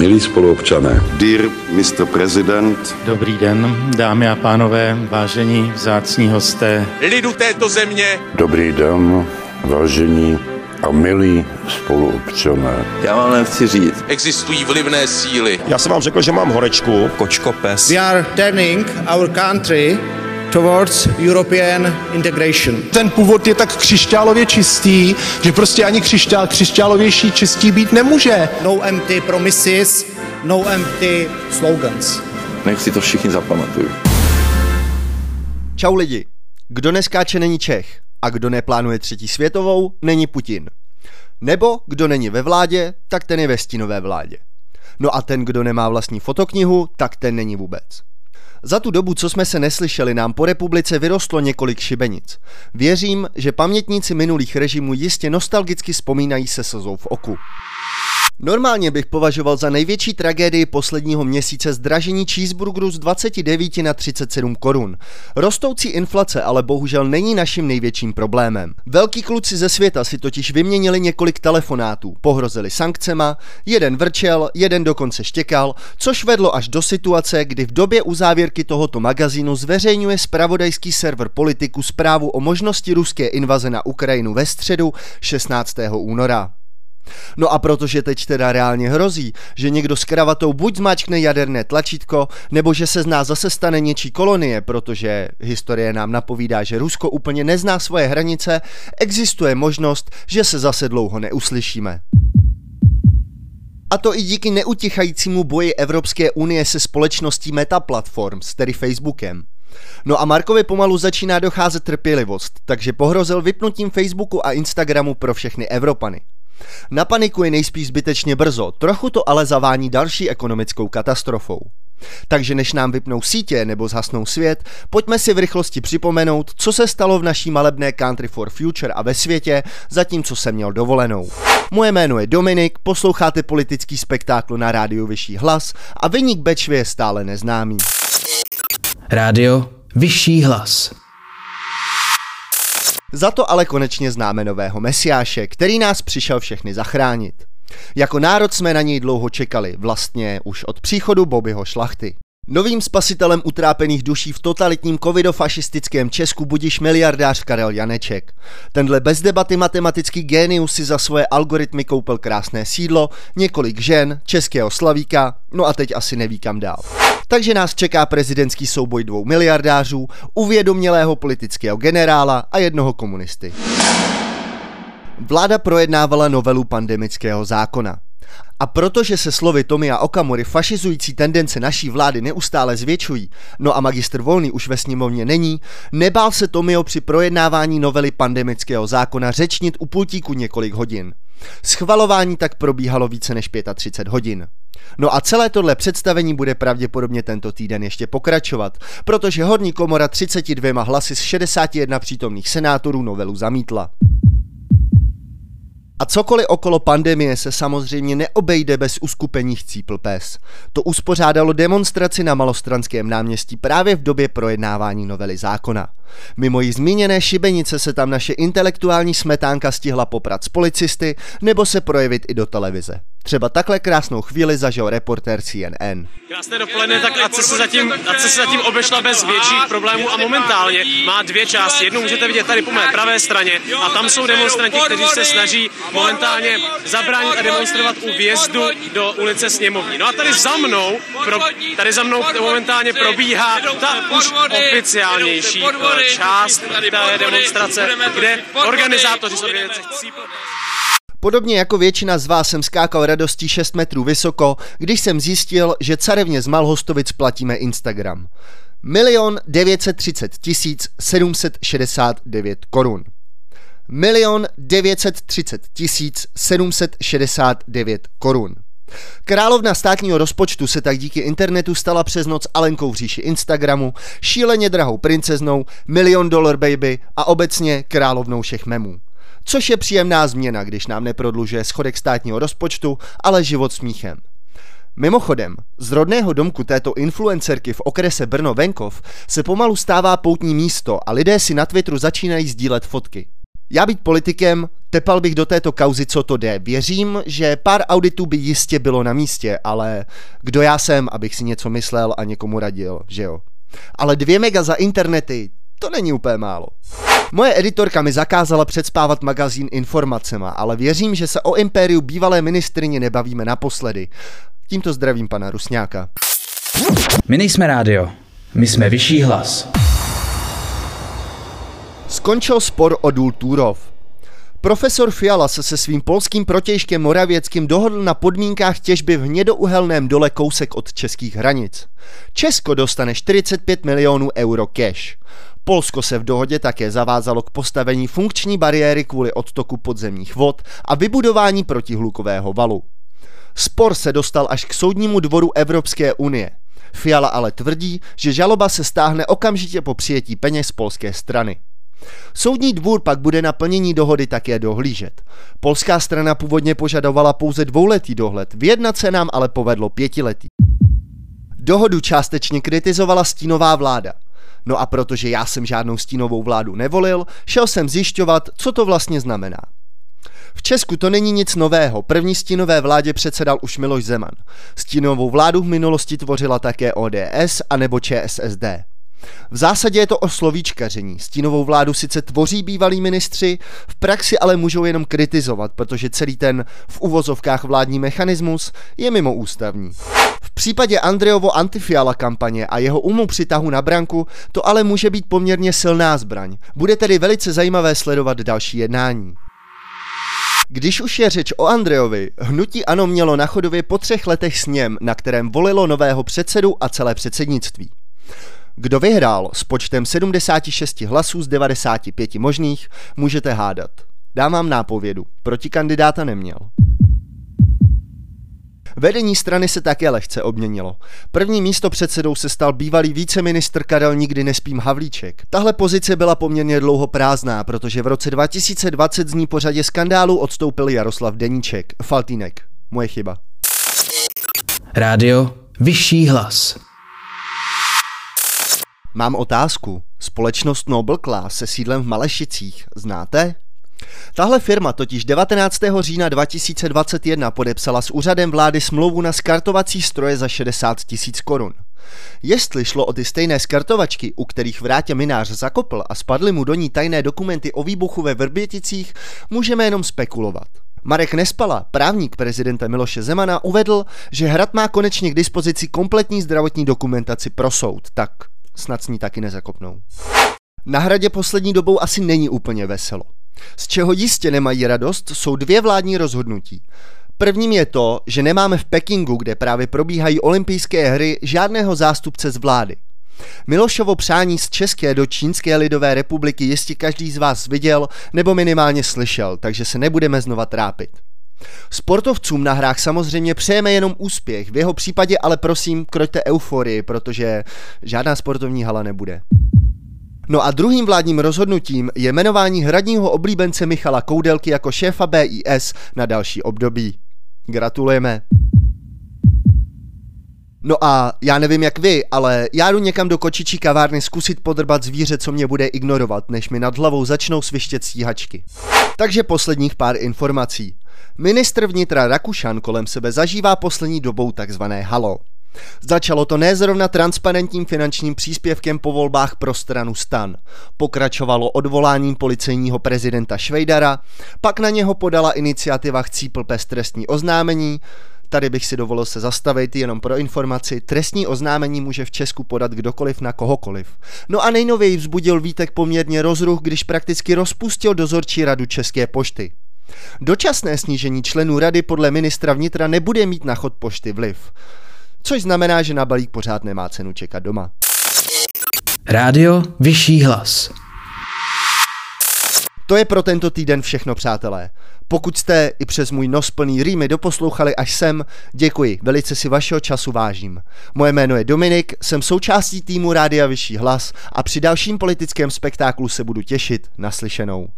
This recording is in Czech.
Milí spoluobčané. Dear Mr. President. Dobrý den, dámy a pánové, vážení vzácní hosté. Lidu této země. Dobrý den, vážení a milí spoluobčané. Já vám nechci říct. Existují vlivné síly. Já jsem vám řekl, že mám horečku. Kočkopes. We are turning our country towards European integration. Ten původ je tak křišťálově čistý, že prostě ani křišťál křišťálovější čistý být nemůže. No empty promises, no empty slogans. Nech si to všichni zapamatují. Čau lidi. Kdo neskáče není Čech a kdo neplánuje třetí světovou, není Putin. Nebo kdo není ve vládě, tak ten je ve stínové vládě. No a ten, kdo nemá vlastní fotoknihu, tak ten není vůbec. Za tu dobu, co jsme se neslyšeli, nám po republice vyrostlo několik šibenic. Věřím, že pamětníci minulých režimů jistě nostalgicky vzpomínají se slzou v oku. Normálně bych považoval za největší tragédii posledního měsíce zdražení cheeseburgeru z 29 na 37 korun. Rostoucí inflace ale bohužel není naším největším problémem. Velký kluci ze světa si totiž vyměnili několik telefonátů, pohrozili sankcema, jeden vrčel, jeden dokonce štěkal, což vedlo až do situace, kdy v době uzávěrky tohoto magazínu zveřejňuje spravodajský server Politiku zprávu o možnosti ruské invaze na Ukrajinu ve středu 16. února. No a protože teď teda reálně hrozí, že někdo s kravatou buď zmáčkne jaderné tlačítko, nebo že se z nás zase stane něčí kolonie, protože historie nám napovídá, že Rusko úplně nezná svoje hranice, existuje možnost, že se zase dlouho neuslyšíme. A to i díky neutichajícímu boji Evropské unie se společností Meta Platforms, tedy Facebookem. No a Markovi pomalu začíná docházet trpělivost, takže pohrozil vypnutím Facebooku a Instagramu pro všechny Evropany. Na paniku je nejspíš zbytečně brzo, trochu to ale zavání další ekonomickou katastrofou. Takže než nám vypnou sítě nebo zhasnou svět, pojďme si v rychlosti připomenout, co se stalo v naší malebné Country for Future a ve světě, zatímco jsem měl dovolenou. Moje jméno je Dominik, posloucháte politický spektákl na rádiu Vyšší hlas a vyník Bečvě je stále neznámý. Rádio Vyšší hlas. Za to ale konečně známe nového mesiáše, který nás přišel všechny zachránit. Jako národ jsme na něj dlouho čekali, vlastně už od příchodu Bobbyho šlachty. Novým spasitelem utrápených duší v totalitním covidofašistickém Česku budíš miliardář Karel Janeček. Tenhle bez debaty matematický génius si za svoje algoritmy koupil krásné sídlo, několik žen, českého slavíka, no a teď asi neví kam dál. Takže nás čeká prezidentský souboj dvou miliardářů, uvědomělého politického generála a jednoho komunisty. Vláda projednávala novelu pandemického zákona. A protože se slovy Tomia Okamury fašizující tendence naší vlády neustále zvětšují, no a magistr Volný už ve sněmovně není, nebál se Tomio při projednávání novely pandemického zákona řečnit u pultíku několik hodin. Schvalování tak probíhalo více než 35 hodin. No a celé tohle představení bude pravděpodobně tento týden ještě pokračovat, protože horní komora 32 hlasy z 61 přítomných senátorů novelu zamítla. A cokoliv okolo pandemie se samozřejmě neobejde bez uskupení Chcípl pes. To uspořádalo demonstraci na Malostranském náměstí právě v době projednávání novely zákona. Mimo jí zmíněné šibenice se tam naše intelektuální smetánka stihla poprat s policisty nebo se projevit i do televize. Třeba takhle krásnou chvíli zažil reportér CNN. Krásné dopoledne, tak ať se, zatím, ať se zatím obešla bez větších problémů a momentálně má dvě části. Jednu můžete vidět tady po mé pravé straně a tam jsou demonstranti, kteří se snaží momentálně zabránit a demonstrovat u vjezdu do ulice Sněmovní. No a tady za mnou, pro, tady za mnou momentálně probíhá ta už oficiálnější část té demonstrace, kde organizátoři z organizace Podobně jako většina z vás jsem skákal radostí 6 metrů vysoko, když jsem zjistil, že carevně z Malhostovic platíme Instagram. Milion 930 tisíc 769 korun. Milion 930 tisíc 769 korun. Královna státního rozpočtu se tak díky internetu stala přes noc Alenkou v říši Instagramu, šíleně drahou princeznou, milion dollar baby a obecně královnou všech memů což je příjemná změna, když nám neprodlužuje schodek státního rozpočtu, ale život smíchem. Mimochodem, z rodného domku této influencerky v okrese Brno-Venkov se pomalu stává poutní místo a lidé si na Twitteru začínají sdílet fotky. Já být politikem, tepal bych do této kauzy, co to jde. Věřím, že pár auditů by jistě bylo na místě, ale kdo já jsem, abych si něco myslel a někomu radil, že jo? Ale dvě mega za internety, to není úplně málo. Moje editorka mi zakázala předspávat magazín informacema, ale věřím, že se o impériu bývalé ministrině nebavíme naposledy. Tímto zdravím pana Rusňáka. My nejsme rádio, my jsme vyšší hlas. Skončil spor o důl Turov. Profesor Fiala se se svým polským protějškem Moravěckým dohodl na podmínkách těžby v hnědouhelném dole kousek od českých hranic. Česko dostane 45 milionů euro cash. Polsko se v dohodě také zavázalo k postavení funkční bariéry kvůli odtoku podzemních vod a vybudování protihlukového valu. Spor se dostal až k soudnímu dvoru Evropské unie. Fiala ale tvrdí, že žaloba se stáhne okamžitě po přijetí peněz z polské strany. Soudní dvůr pak bude na plnění dohody také dohlížet. Polská strana původně požadovala pouze dvouletý dohled, vyjednat se nám ale povedlo pětiletý. Dohodu částečně kritizovala stínová vláda. No a protože já jsem žádnou stínovou vládu nevolil, šel jsem zjišťovat, co to vlastně znamená. V Česku to není nic nového, první stínové vládě předsedal už Miloš Zeman. Stínovou vládu v minulosti tvořila také ODS a nebo ČSSD. V zásadě je to o slovíčkaření. Stínovou vládu sice tvoří bývalí ministři, v praxi ale můžou jenom kritizovat, protože celý ten v uvozovkách vládní mechanismus je mimo ústavní. V případě Andrejovo antifiala kampaně a jeho umu přitahu na branku to ale může být poměrně silná zbraň. Bude tedy velice zajímavé sledovat další jednání. Když už je řeč o Andrejovi, hnutí ANO mělo na chodově po třech letech sněm, na kterém volilo nového předsedu a celé předsednictví. Kdo vyhrál s počtem 76 hlasů z 95 možných, můžete hádat. Dám vám nápovědu, proti kandidáta neměl. Vedení strany se také lehce obměnilo. První místo předsedou se stal bývalý víceministr Karel Nikdy nespím Havlíček. Tahle pozice byla poměrně dlouho prázdná, protože v roce 2020 z ní po řadě skandálů odstoupil Jaroslav Deníček. Faltínek. Moje chyba. Rádio Vyšší hlas. Mám otázku. Společnost Nobel Class se sídlem v Malešicích znáte? Tahle firma totiž 19. října 2021 podepsala s úřadem vlády smlouvu na skartovací stroje za 60 tisíc korun. Jestli šlo o ty stejné skartovačky, u kterých vrátě minář zakopl a spadly mu do ní tajné dokumenty o výbuchu ve Vrběticích, můžeme jenom spekulovat. Marek Nespala, právník prezidenta Miloše Zemana, uvedl, že Hrad má konečně k dispozici kompletní zdravotní dokumentaci pro soud, tak snad s ní taky nezakopnou. Na hradě poslední dobou asi není úplně veselo. Z čeho jistě nemají radost, jsou dvě vládní rozhodnutí. Prvním je to, že nemáme v Pekingu, kde právě probíhají olympijské hry, žádného zástupce z vlády. Milošovo přání z České do Čínské lidové republiky jistě každý z vás viděl nebo minimálně slyšel, takže se nebudeme znova trápit. Sportovcům na hrách samozřejmě přejeme jenom úspěch, v jeho případě ale prosím kroďte euforii, protože žádná sportovní hala nebude. No a druhým vládním rozhodnutím je jmenování hradního oblíbence Michala Koudelky jako šéfa BIS na další období. Gratulujeme. No a já nevím jak vy, ale já jdu někam do kočičí kavárny zkusit podrbat zvíře, co mě bude ignorovat, než mi nad hlavou začnou svištět stíhačky. Takže posledních pár informací. Ministr vnitra Rakušan kolem sebe zažívá poslední dobou takzvané halo. Začalo to nezrovna transparentním finančním příspěvkem po volbách pro stranu stan. Pokračovalo odvoláním policejního prezidenta Švejdara, pak na něho podala iniciativa Chcípl pes trestní oznámení, Tady bych si dovolil se zastavit jenom pro informaci. Trestní oznámení může v Česku podat kdokoliv na kohokoliv. No a nejnověji vzbudil Vítek poměrně rozruch, když prakticky rozpustil dozorčí radu České pošty. Dočasné snížení členů rady podle ministra vnitra nebude mít na chod pošty vliv. Což znamená, že na balík pořád nemá cenu čekat doma. Rádio Vyšší hlas. To je pro tento týden všechno, přátelé. Pokud jste i přes můj nos plný rýmy doposlouchali až sem, děkuji, velice si vašeho času vážím. Moje jméno je Dominik, jsem součástí týmu Rádia Vyšší hlas a při dalším politickém spektáklu se budu těšit naslyšenou.